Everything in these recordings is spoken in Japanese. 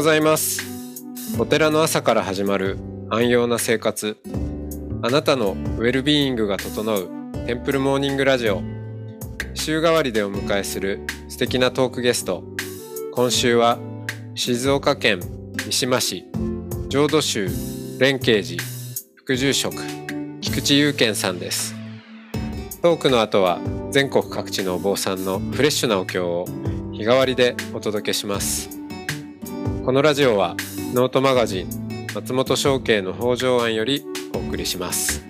ございます。お寺の朝から始まる安養な生活。あなたのウェルビーイングが整うテンプルモーニングラジオ。週替わりでお迎えする素敵なトークゲスト。今週は静岡県三島市浄土宗蓮慶寺副住職菊池雄健さんです。トークの後は全国各地のお坊さんのフレッシュなお経を日替わりでお届けします。このラジオはノートマガジン松本商家の北条庵よりお送りします。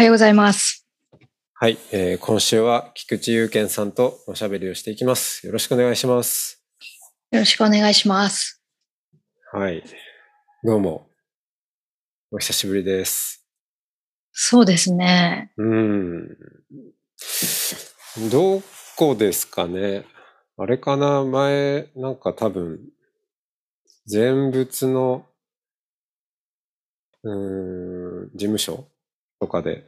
おはようございます。はい、えー今週は菊池雄健さんとおしゃべりをしていきます。よろしくお願いします。よろしくお願いします。はい。どうも。お久しぶりです。そうですね。うん。どこですかね。あれかな。前なんか多分全仏のうーん事務所とかで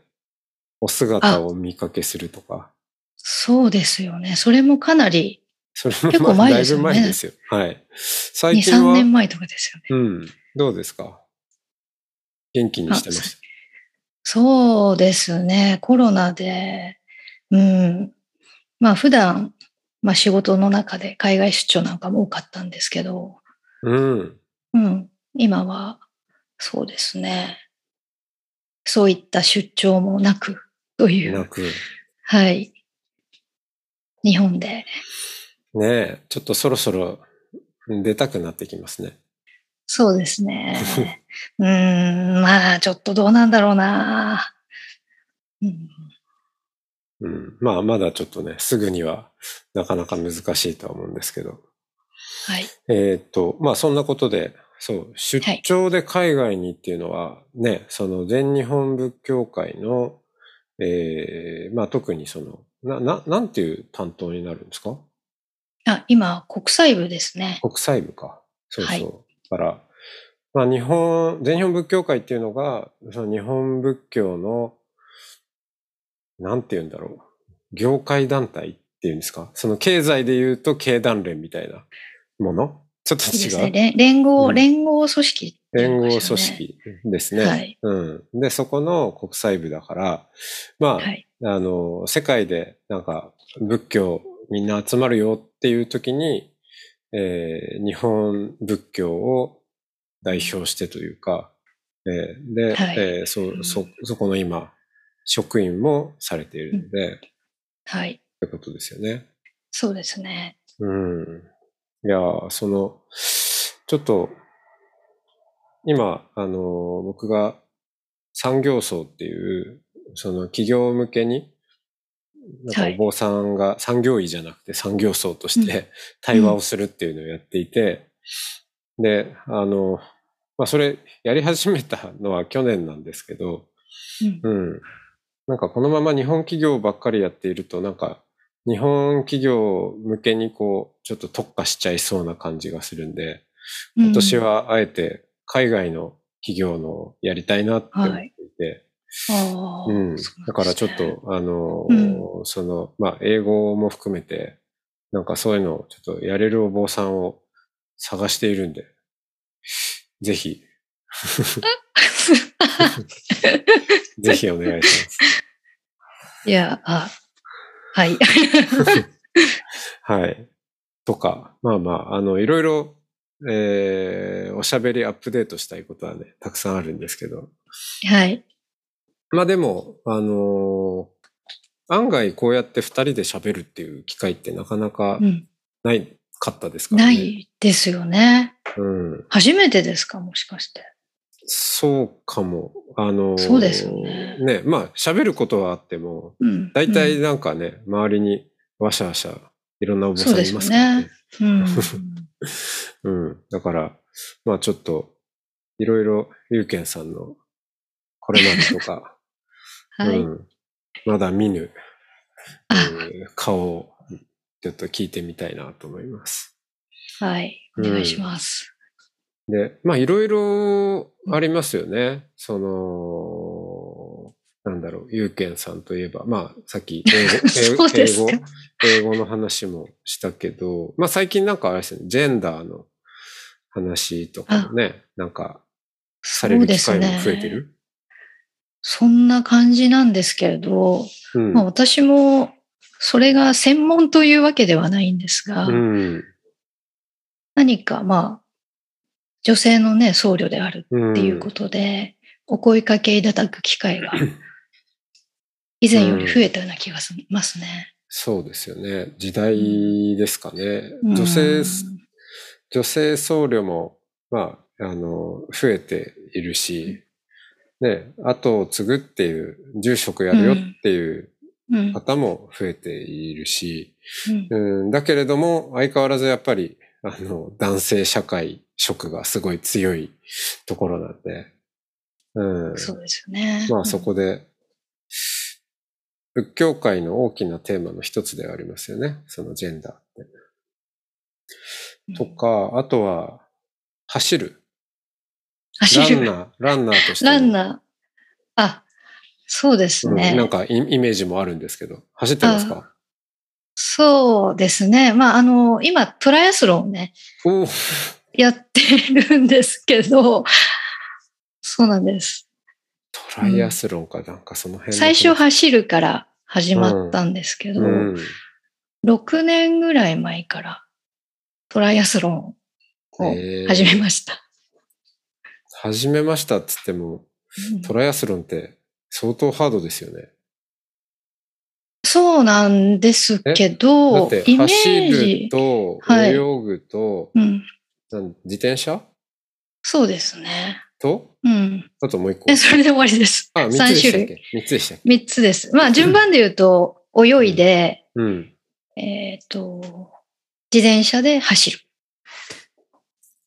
お姿をお見かけするとかそうですよね。それもかなりそれ結構もまあだいぶ前ですよね前ですよ。はい。2、3最近は、年前とかですよね。うん、どうですか？元気にしてましそうですね。コロナで、うん。まあ普段、まあ仕事の中で海外出張なんかも多かったんですけど、た。うん。うん。今は、そうですね。そういった出張もなく、という、なく。はい。日本でねえ、ちょっとそろそろ出たくなってきますね。そうですね。うーん、まあ、ちょっとどうなんだろうな。うん、うん。まあ、まだちょっとね、すぐにはなかなか難しいとは思うんですけど。はい。えーっと、まあそんなことで、そう、出張で海外にっていうのは、ね、その全日本仏教会の、えーまあ特にその、な、な、なんていう担当になるんですか？あ、今、国際部ですね。国際部か。そうそう。はいだから、まあ日本、全日本仏教会っていうのが、その日本仏教の、なんて言うんだろう。業界団体っていうんですか？その経済で言うと経団連みたいなもの？ちょっと違う？いいですね。連連合、うん連合組織ってい連合組。織ですね。はいうん。で、そこの国際部だから、まあ、はい。あの、世界でなんか仏教みんな集まるよっていう時に、えー日本仏教を代表してというか、えーで、はいえーそ、そ、そこの今、職員もされているので、っはい。てことですよね。そうですね。うん。いやー、その、ちょっと、今、あのー僕が産業層っていう、その企業向けに、なんかはいお坊さんが産業医じゃなくて産業層として対話をするっていうのをやっていて、で、あの、まあ、それやり始めたのは去年なんですけど、うん。うん。なんかこのまま日本企業ばっかりやっていると、なんか日本企業向けにこう、ちょっと特化しちゃいそうな感じがするんで、今年うん、はあえて海外の企業のをやりたいなって思っていて、あーうん。だからちょっと、あのうその、まあ、英語も含めて、なんかそういうのをちょっとやれるお坊さんを探しているんで、ぜひ、ぜひお願いします。いや、あ、はい。はい。とか、まあまあ、あの、いろいろ、えー、おしゃべりアップデートしたいことはね、たくさんあるんですけど。はい。まあでも、あのー案外こうやって二人で喋るっていう機会ってなかなかうん。ないかったですからなね。いですよね。うん。初めてですか？もしかして。そうかも。あのーそうですよねね、まあ喋ることはあっても、うん。大体うんなんかね、周りにわしゃわしゃいろんなお坊さんいますからねね。うん。うん。だから、まあちょっと、いろいろ、ゆうけんさんの、これまでとか、はい。うん、まだ見ぬ、あえー顔をちょっと聞いてみたいなと思います。はい。お願いします。で、まあいろいろありますよね。その、なんだろう、ゆうけんさんといえば、まあさっき英語、英語そうですか。英語、英語の話もしたけど、まあ最近なんかあれですね、ジェンダーの話とかもね、なんかされる機会も増えてる？そんな感じなんですけれど、うん。まあ、私もそれが専門というわけではないんですが、うん。何かまあ、女性のね、僧侶であるうん。っていうことで、お声かけいただく機会が以前より増えたような気がしますね。そうですよね。時代ですかね。うん女性、女性僧侶も、まあ、あの、増えているし、ね、後を継ぐっていう、住職やるよっていううん方も増えているし、うんうん、だけれども、相変わらずやっぱり、あの、男性社会色がすごい強いところなんで、うん。そうですよね。まあそこで、仏教界の大きなテーマの一つではありますよね。そのジェンダーって。うんとか、あとは、走る。走る。ランナー、ランナーとしての。ランナー。あ、そうですうんね。なんかイイメージもあるんですけど。走ってますか？そうですね。まあ、あの、今、トライアスロンをね、やってるんですけど、そうなんです。トライアスロンか、なんかその辺の最初走るから始まったんですけど、うん。6年ぐらい前からトライアスロンを始めました。始めましたっつっても、うんトライアスロンって相当ハードですよね。そうなんですけだどイメージ、と、はい泳ぐと、うん、なん自転車？そうですね。と、うん。あともう一個え、。それで終わりです。あ、三つ3でした種類。っけ？三つでしたっけ？3つです。まあ、順番で言うと、泳いで、うん。えっ、と、自転車で走る。っ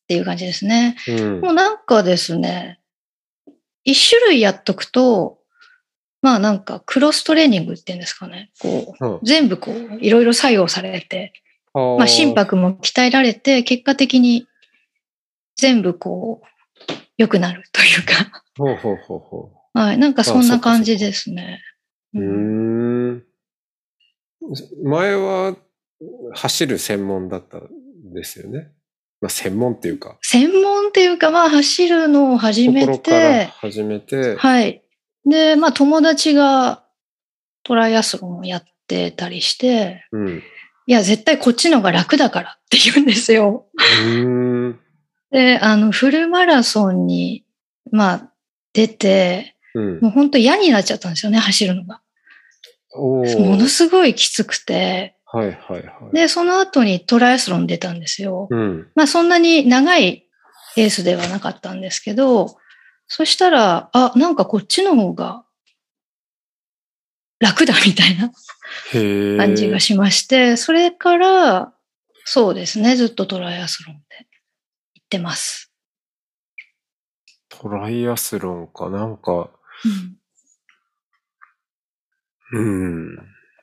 ていう感じですね。うんもうなんかですね、一種類やっとくと、まあなんかクロストレーニングっていうんですかね。こう、うん全部こう、いろいろ作用されて、まあ心拍も鍛えられて、結果的に全部こう、良くなるというか、ほうほうほうほはい。なんかそんな感じですね。う。ううん。前は走る専門だったんですよね。まあ専門っていうか、専門っていうか、まあ走るのを始めて、始めて、はい。で、まあ友達がトライアスロンをやってたりして、うん。いや、絶対こっちの方が楽だからって言うんですよ。で、あの、フルマラソンに、まあ、出て、うんもう本当嫌になっちゃったんですよね、走るのが。ものすごいきつくて。はいはいはい。で、その後にトライアスロン出たんですよ。うん。まあ、そんなに長いレースではなかったんですけど、そしたら、あ、なんかこっちの方が楽だみたいな。感じがしまして、それから、そうですね、ずっとトライアスロンで行ってます。トライアスロンか、なんか、うんうん。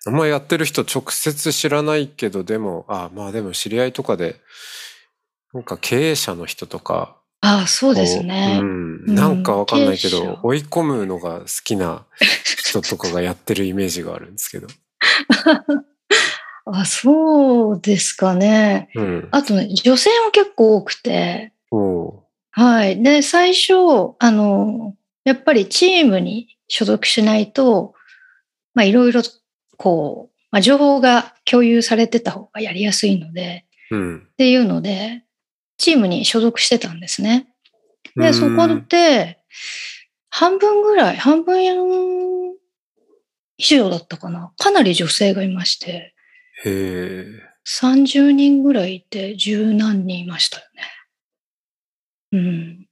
あんまやってる人直接知らないけど、でも、あまあでも知り合いとかで、なんか経営者の人とか、ああ、そうですね。こううん、なんかわかんないけど、追い込むのが好きな人とかがやってるイメージがあるんですけど。あそうですかね。うん。あとね、女性も結構多くて、はい。で、最初、あの、やっぱりチームに所属しないと、まあいろいろ、こう、まあ情報が共有されてた方がやりやすいので、うん。っていうので、チームに所属してたんですね。で、うんそこで、半分ぐらい、半分以上だったかな。かなり女性がいまして、へえ。30人ぐらいいて、十何人いましたよね。うん。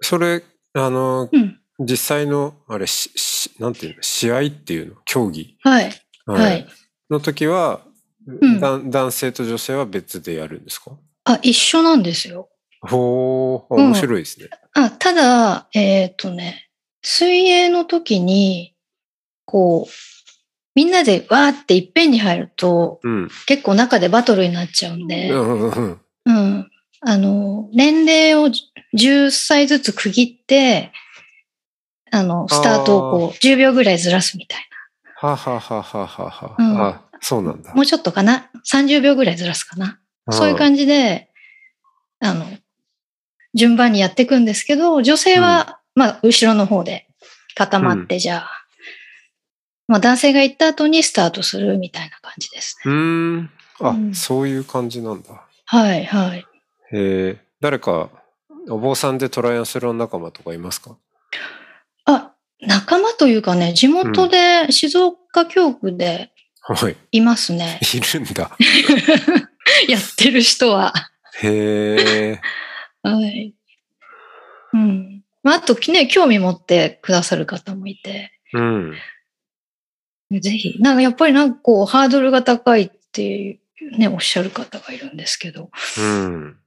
それ、あの、うん。実際の、あれ、し、しなんていうの、試合っていうの？競技？はい。はい。の時は、んだ男性と女性は別でやるんですか？あ、一緒なんですよ。ほー、面白いですね。あ、ただ、えっ、とね、水泳の時に、こう、みんなでわーっていっぺんに入ると、うん。結構中でバトルになっちゃうんで、うんうんうん。うん。あの、年齢を10歳ずつ区切って、あの、スタートをこう、10秒ぐらいずらすみたいはははははは。うんあ、そうなんだな。。もうちょっとかな ?30 秒ぐらいずらすかなそういう感じで、あの、順番にやっていくんですけど、女性は、まあ、後ろの方で固まって、じゃあ、まあ、男性が行った後にスタートするみたいな感じですね。うーん。あ、うんそういう感じなんだ。はい、はい。へえ。誰か、お坊さんでトライアスロン仲間とかいますか？あ、仲間というかね、地元で、静岡教区ではい。いますね。いるんだ。やってる人は。へえ。はい。うん。まあ、あと、ね、興味持ってくださる方もいて、うん。ぜひ、なんかやっぱりなんかこう、ハードルが高いっていうね、おっしゃる方がいるんですけど。うん。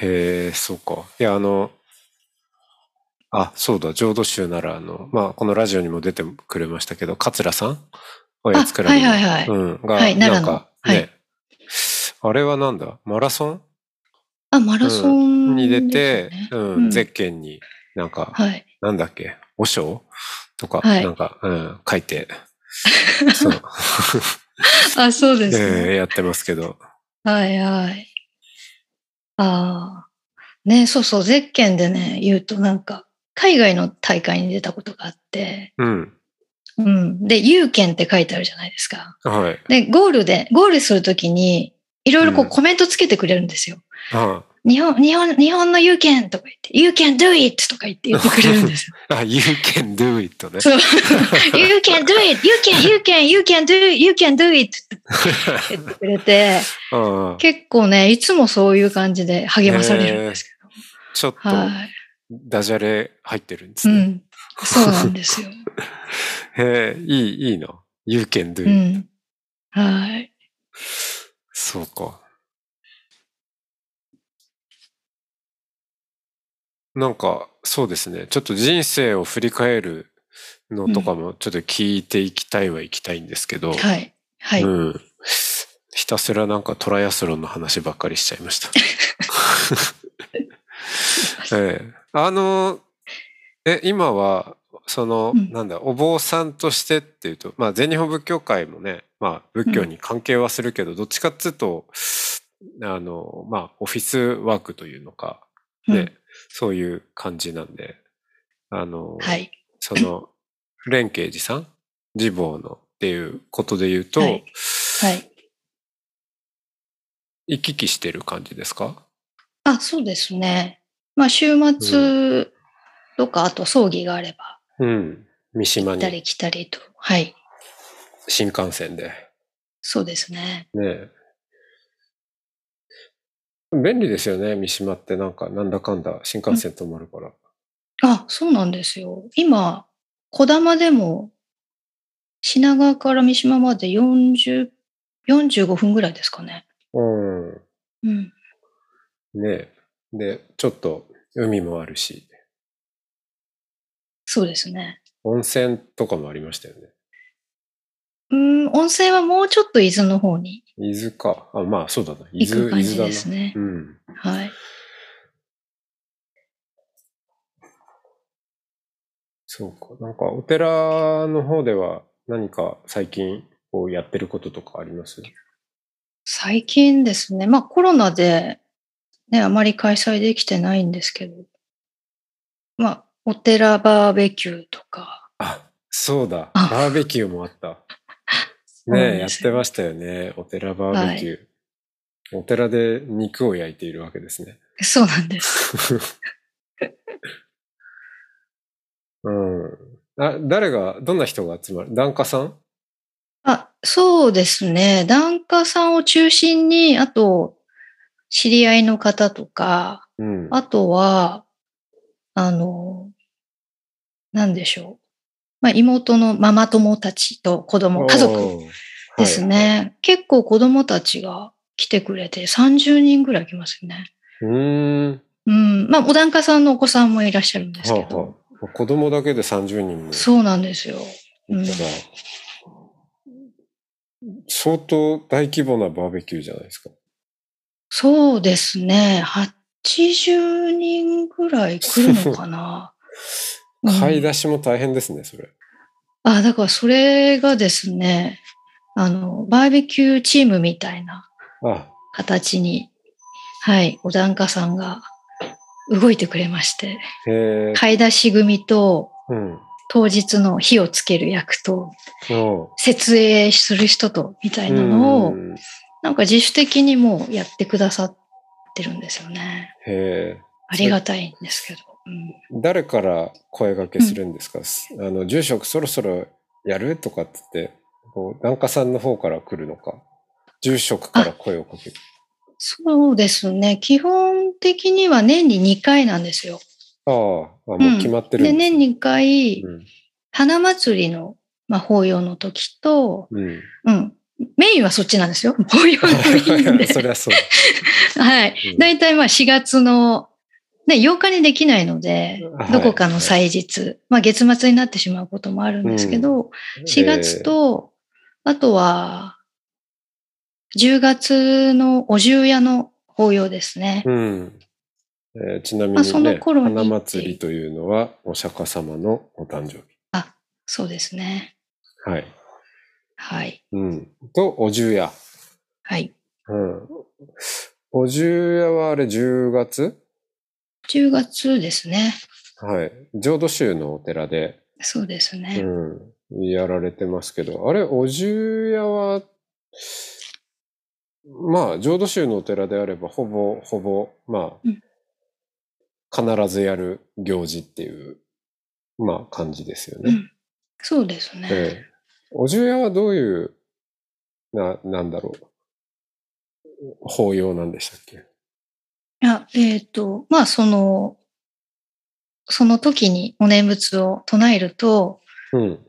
へえ、そうか。いや、あの、あ、そうだ、浄土宗なら、あの、まあ、このラジオにも出てくれましたけど、桂さんおやつクラブのはいはいはいうん。が、はいなんか、ね、はい。あれはなんだ？マラソン？あ、マラソン、に出て、ね。うん、うん。ゼッケンになんか、はい。なんだっけ、和尚？とか、はい。なんか、うん、書いて、そう、あ、そうですね。えーやってますけど。はいはい。ああ。ね、そうそう、ゼッケンでね、言うとなんか、海外の大会に出たことがあって、うん。うん。で、有権って書いてあるじゃないですか。はい。で、ゴールで、ゴールするときに、いろいろこううんコメントつけてくれるんですよ。あ日本、日本、日本の有権とか言って、You can do it! とか言って言ってくれるんですよ。あ、You can do it ね。そう。you can do it! You can, you can, you can do! You can do it! って言ってくれて、あ あ結構ね、いつもそういう感じで励まされるんですけちょっと。ダジャレ入ってるんですね。うん。そうなんですよ。へえ、いい、いいな。You can do う.ん。はい。そうか。なんか、そうですね。ちょっと人生を振り返るのとかもちょっと聞いていきたいは行きたいんですけど、はい。はい。うん。ひたすらなんかトライアスロンの話ばっかりしちゃいました。ええ、あの、え、今は、その、うんなんだ、お坊さんとしてっていうと、まあ、全日本仏教会もね、まあ、仏教に関係はするけど、どっちかっつうと、あの、まあ、オフィスワークというのか、ね、うんそういう感じなんで、あの、はい。その、蓮慶寺さん自坊のっていうことで言うと、はいはい。行き来してる感じですか？あ、そうですね。まあ、週末とか、あと葬儀があれば、うん。三島に行ったり来たりと。はい。新幹線で。そうですね。ねえ。便利ですよね、三島ってなんか、なんだかんだ新幹線止まるから。あ、そうなんですよ。今、小玉でも、品川から三島まで40、45分ぐらいですかね。うん。うん。ねえ。で、ちょっと海もあるし、そうですね。温泉とかもありましたよね。うん、温泉はもうちょっと伊豆の方に伊豆か。あ、まあそうだな。伊豆、伊豆だな。ですね。うん。はい。そうか。なんか、お寺の方では何か最近こうやってることとかあります？最近ですね。まあコロナでね、あまり開催できてないんですけど、まあ、お寺バーベキューとか、あ、そうだ。あバーベキューもあった。ねえ、やってましたよね。お寺バーベキュー。お寺で肉を焼いているわけですね。そうなんです。うん。あ、誰が、どんな人が集まる？檀家さん？あ、そうですね。檀家さんを中心に、あと、知り合いの方とか、うん。あとは、あの、なんでしょう。まあ、妹のママ友たちと子供、家族ですはいね。結構子供たちが来てくれて、30人ぐらい来ますよね。うーん。うん。まあ、お檀家さんのお子さんもいらっしゃるんですけはあはど。子供だけで30人も。そうなんですよ。うん相当大規模なバーベキューじゃないですか。そうですね。80人ぐらい来るのかな。うん買い出しも大変ですね、それ。あ、だからそれがですね、あの、バーベキューチームみたいなあ、形に、はい、お檀家さんが動いてくれまして。買い出し組とうん。当日の火をつける役と、お設営する人と、みたいなのを、うんなんか自主的にもうやってくださってるんですよね。ありがたいんですけど。うん誰から声掛けするんですか、あの、住職そろそろやる？とかって言って、こう、檀家さんの方から来るのか、住職から声をかける。そうですね。基本的には年に2回なんですよ。ああ、あもう決まってるで、んです、年に2回、うん。花祭りの、まあ、法要の時と、うん。うん。メインはそっちなんですよ。法要のメインで。そりゃそう。はいうん。だいたいまあ4月の、ね、8日にできないのではい、どこかの祭日、まあ月末になってしまうこともあるんですけど、4月と、あとは、10月のお重屋の法要ですねえー、。うん。えーちなみまあそのにね、頃に花祭りというのはお釈迦様のお誕生日。そうですね。はい。はい。うん。と、お重屋。はい。うん。お重屋はあれ10月？10月ですね。はい。浄土宗のお寺で、そうですね。うん、やられてますけど、あれ、お重屋は、まあ、浄土宗のお寺であれば、ほぼ、ほぼ、まうんあ、必ずやる行事っていう、まあ、感じですよね。うん。そうですね。ええお重屋はどういう、な、なんだろう、法要なんでしたっけ？いや、えっ、と、まあ、その、その時にお念仏を唱えると、うん。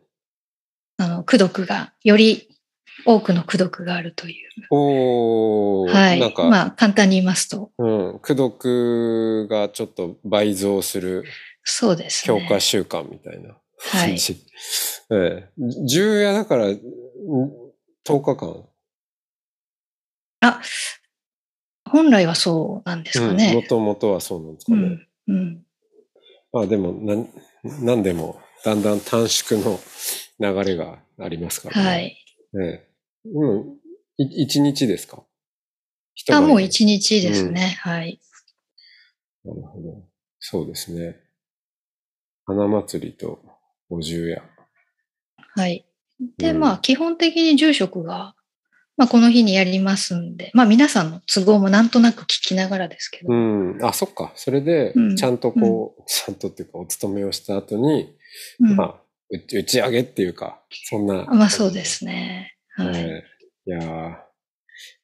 あの、功徳が、より多くの功徳があるという。おー、はい。なんか、まあ、簡単に言いますと、うん、功徳がちょっと倍増するそうです強ね。化習慣みたいなはい感じ。ええ。10夜だから、ん10日間。あ、本来はそうなんですかもね。ともとはそうなんですかね。うん。うん。まあでも、なん、なんでも、だんだん短縮の流れがありますからね。はい。ええ。うん。い一日ですか？一あ、晩もう一日ですね。はい。なるほど。そうですね。花祭りとお重屋。はい。で、うんまあ、基本的に住職が、まあ、この日にやりますんで、まあ、皆さんの都合もなんとなく聞きながらですけど、うん。あ、そっか。それでう、んちゃんとこう、ちゃんとっていうか、お勤めをした後に、うんまあ、う打ち上げっていうか、そんな。まあ、そうですね。はい。はい。いやー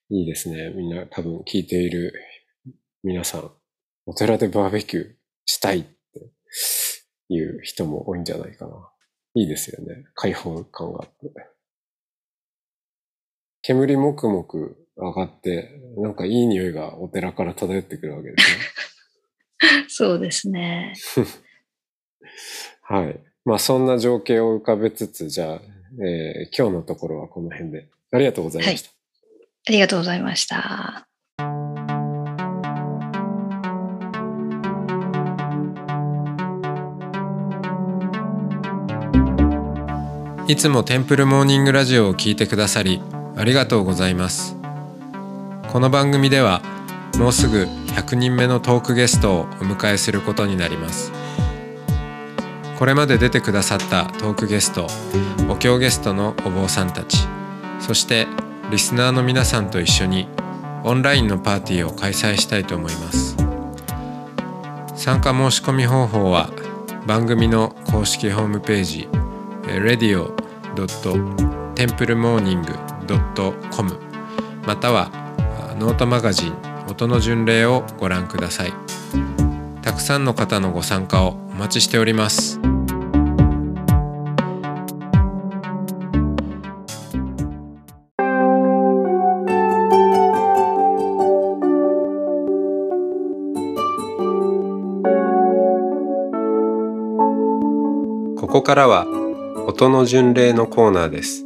いいですね。みんな多分聞いている皆さん、お寺でバーベキューしたいっていう人も多いんじゃないかな。いいですよね。開放感があって。煙もくもく上がって、なんかいい匂いがお寺から漂ってくるわけですね。そうですね。はい。まあそんな情景を浮かべつつ、じゃあ、えー今日のところはこの辺で。ありがとうございました。ありがとうございました。いつもテンプルモーニングラジオを聞いてくださりありがとうございます。この番組ではもうすぐ100人目のトークゲストをお迎えすることになります。これまで出てくださったトークゲストお経ゲストのお坊さんたちそしてリスナーの皆さんと一緒にオンラインのパーティーを開催したいと思います。参加申し込み方法は番組の公式ホームページ radio.templemorning.com またはノートマガジン音の巡礼をご覧ください。たくさんの方のご参加をお待ちしております。ここからは音の巡礼のコーナーです。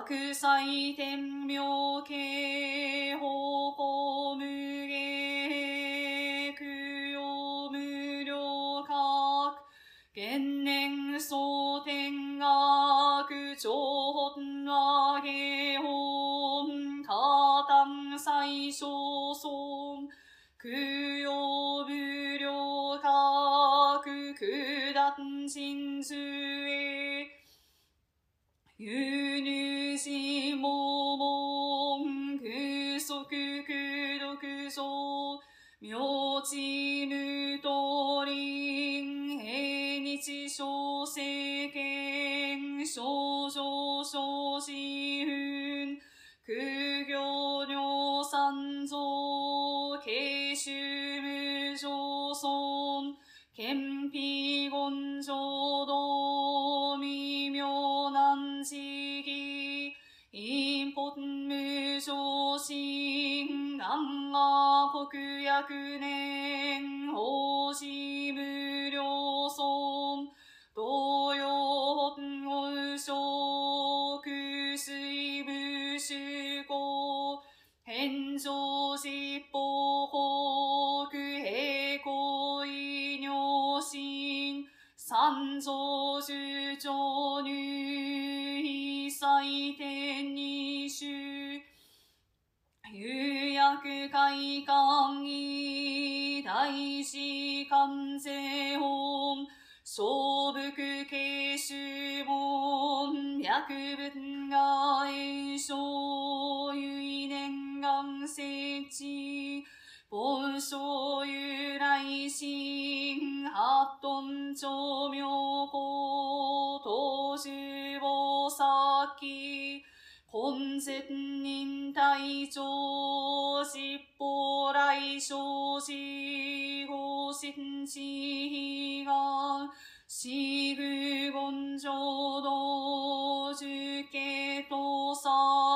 白菜天明慶法。明知無とりん平日小世間少女小子運苦行尿三蔵慶州無上尊憲秘言浄土未妙難事義陰本無常心願六百年有薬会館医大師関税本小福慶州門脈分が栄翔唯念願設置盆章由来心八ト長明公本絶忍体長実法来生死後心地が四具言浄土樹家と差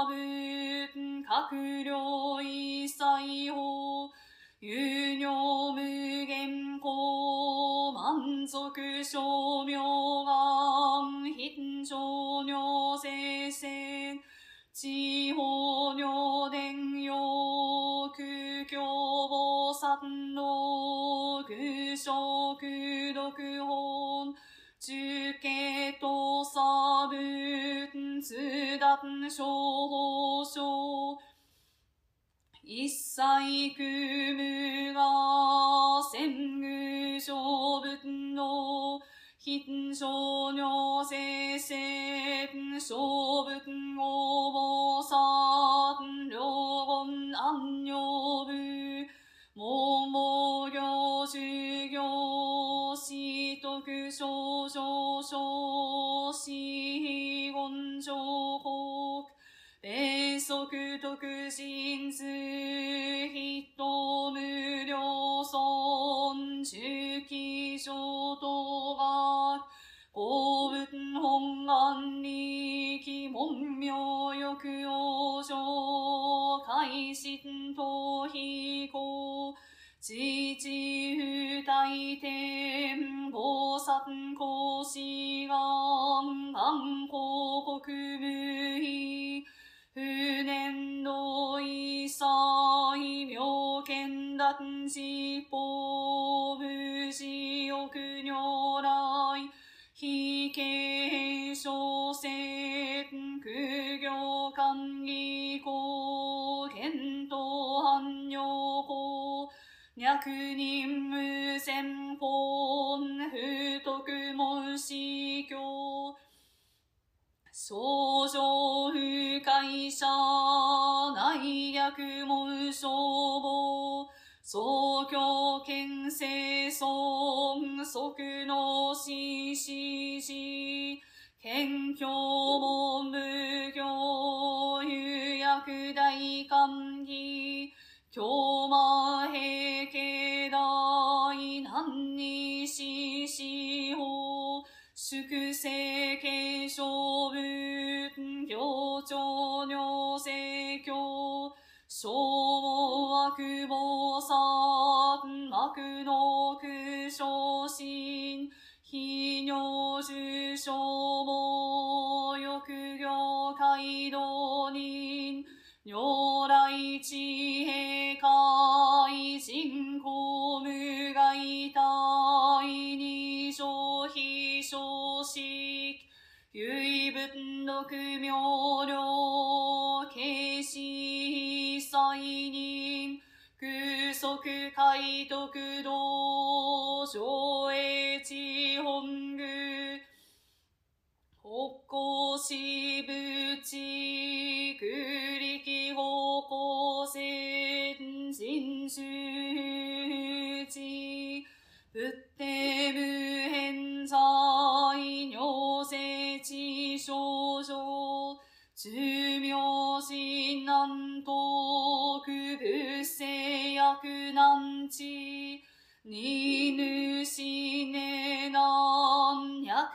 分閣僚一切法有尿無限公満足称名願貧上尿聖戦地方尿伝用空教菩薩の空小空読本中継と差分通達小法書。一切空無が戦具小分の貧少尿聖戦小分徳少々少死言上国米足徳心図人無料尊中期小等学公文本願に記文名欲往生改心等飛行父不大天菩薩公志願願公国務村即のししし謙虚門無教有薬大官議京魔平家大難にしし法粛清継承文行長尿聖教小悪謀殺悪の苦小心非尿重症も欲行街道人如来地平海人公無害体二乗非小式唯文読明瞭慶死祭人空徳海徳道上越地本宮。北高支部地空力方向線人種地。仏定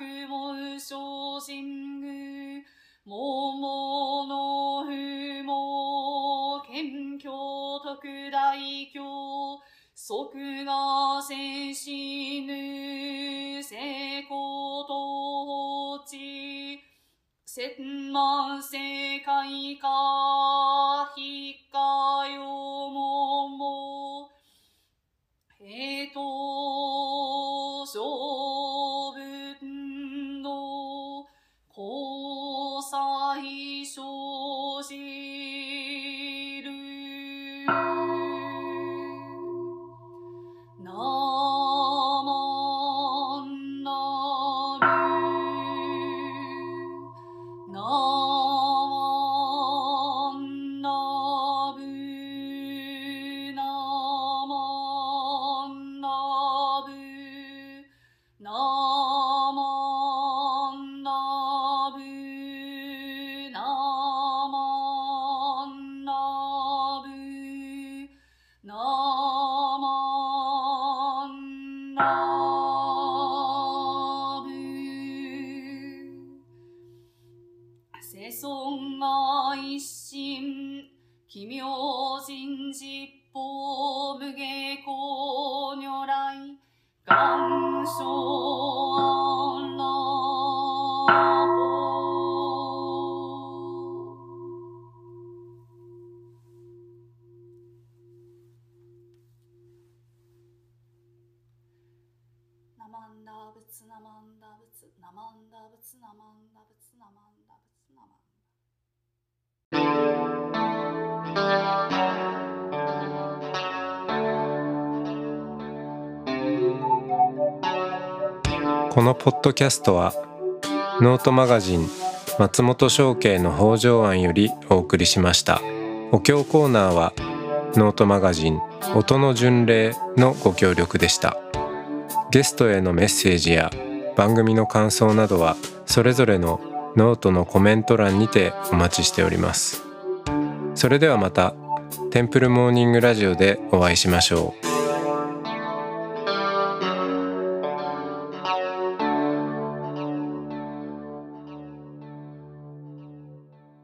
なん薬も小心具桃の不毛県境特大教即が戦死ぬ成功と放置千万千ンダー仏ナマンダー仏ナマンダー仏ナマンダー仏ナマンダー仏ナマンダこのポッドキャストはノートマガジン松本商家の北条案よりお送りしました。お経コーナーはノートマガジン音の巡礼のご協力でした。ゲストへのメッセージや番組の感想などはそれぞれのノートのコメント欄にてお待ちしております。それではまたテンプルモーニングラジオでお会いしましょう。